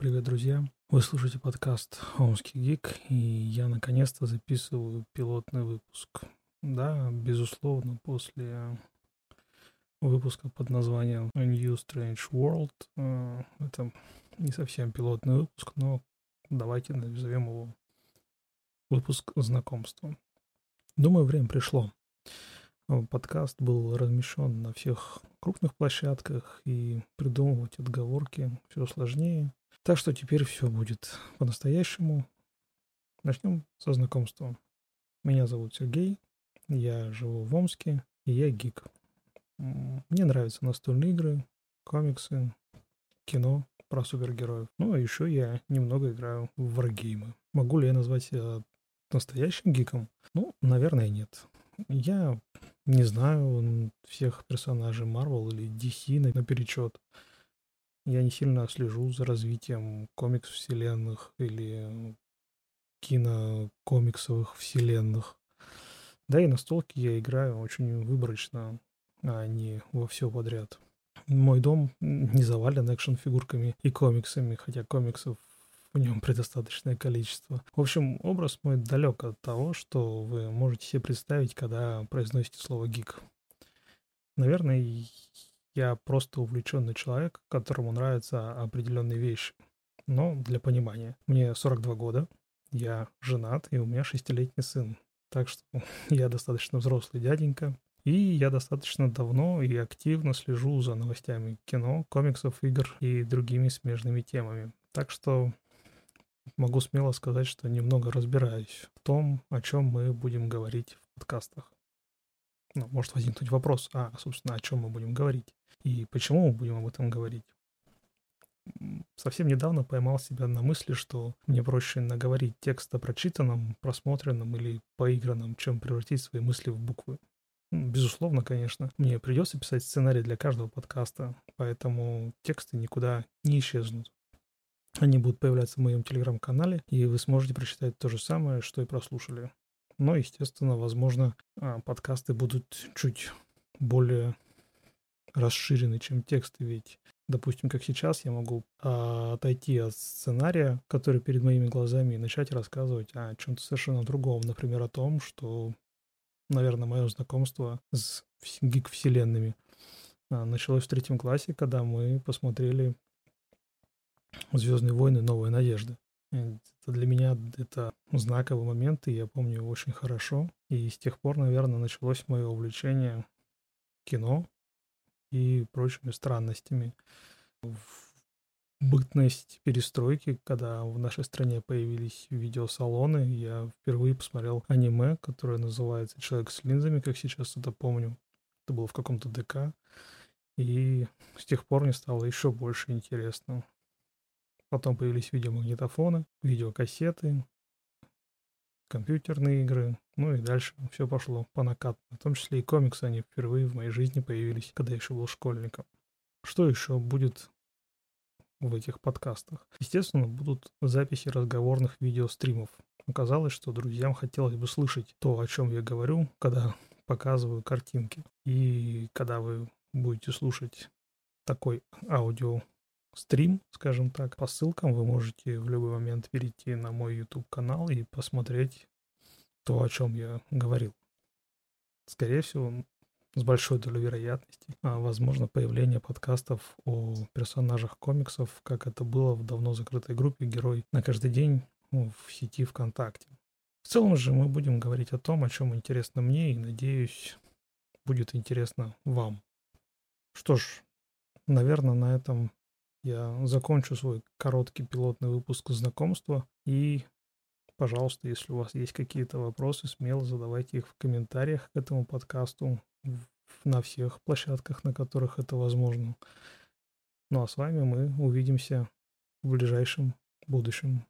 Привет, друзья! Вы слушаете подкаст «Омский гик», и я наконец-то записываю пилотный выпуск. Да, безусловно, после выпуска под названием A New Strange World. Э, это не совсем пилотный выпуск, но давайте назовем его выпуск знакомства. Думаю, время пришло. Подкаст был размещен на всех крупных площадках, и придумывать отговорки все сложнее. Так что теперь все будет по-настоящему. Начнем со знакомства. Меня зовут Сергей, я живу в Омске, и я гик. Мне нравятся настольные игры, комиксы, кино про супергероев. Ну, а еще я немного играю в варгеймы. Могу ли я назвать себя настоящим гиком? Ну, наверное, нет. Я не знаю всех персонажей Marvel или DC наперечет. Я не сильно слежу за развитием комикс-вселенных или кинокомиксовых вселенных. Да и на столке я играю очень выборочно, а не во все подряд. Мой дом не завален экшн-фигурками и комиксами, хотя комиксов в нем предостаточное количество. В общем, образ мой далек от того, что вы можете себе представить, когда произносите слово «гик». Наверное, я просто увлеченный человек, которому нравятся определенные вещи. Но для понимания. Мне 42 года, я женат, и у меня шестилетний сын. Так что я достаточно взрослый дяденька. И я достаточно давно и активно слежу за новостями кино, комиксов, игр и другими смежными темами. Так что могу смело сказать, что немного разбираюсь в том, о чем мы будем говорить в подкастах. Ну, может возникнуть вопрос, а, собственно, о чем мы будем говорить и почему мы будем об этом говорить. Совсем недавно поймал себя на мысли, что мне проще наговорить текст о прочитанном, просмотренном или поигранном, чем превратить свои мысли в буквы. Безусловно, конечно, мне придется писать сценарий для каждого подкаста, поэтому тексты никуда не исчезнут. Они будут появляться в моем телеграм-канале, и вы сможете прочитать то же самое, что и прослушали. Но, естественно, возможно, а, подкасты будут чуть более расширены, чем тексты, ведь, допустим, как сейчас, я могу а, отойти от сценария, который перед моими глазами, и начать рассказывать о чем-то совершенно другом, например, о том, что, наверное, мое знакомство с гик-вселенными а, началось в третьем классе, когда мы посмотрели Звездные войны Новая надежда. Это для меня это знаковый момент, и я помню его очень хорошо. И с тех пор, наверное, началось мое увлечение кино и прочими странностями. В бытность перестройки, когда в нашей стране появились видеосалоны, я впервые посмотрел аниме, которое называется «Человек с линзами», как сейчас это помню. Это было в каком-то ДК. И с тех пор мне стало еще больше интересно. Потом появились видеомагнитофоны, видеокассеты, компьютерные игры, ну и дальше все пошло по накату. В том числе и комиксы, они впервые в моей жизни появились, когда я еще был школьником. Что еще будет в этих подкастах? Естественно, будут записи разговорных видеостримов. Оказалось, что друзьям хотелось бы слышать то, о чем я говорю, когда показываю картинки. И когда вы будете слушать такой аудио стрим, скажем так. По ссылкам вы можете в любой момент перейти на мой YouTube-канал и посмотреть то, о чем я говорил. Скорее всего, с большой долей вероятности, а возможно появление подкастов о персонажах комиксов, как это было в давно закрытой группе «Герой на каждый день» в сети ВКонтакте. В целом же мы будем говорить о том, о чем интересно мне, и, надеюсь, будет интересно вам. Что ж, наверное, на этом я закончу свой короткий пилотный выпуск знакомства. И, пожалуйста, если у вас есть какие-то вопросы, смело задавайте их в комментариях к этому подкасту на всех площадках, на которых это возможно. Ну а с вами мы увидимся в ближайшем будущем.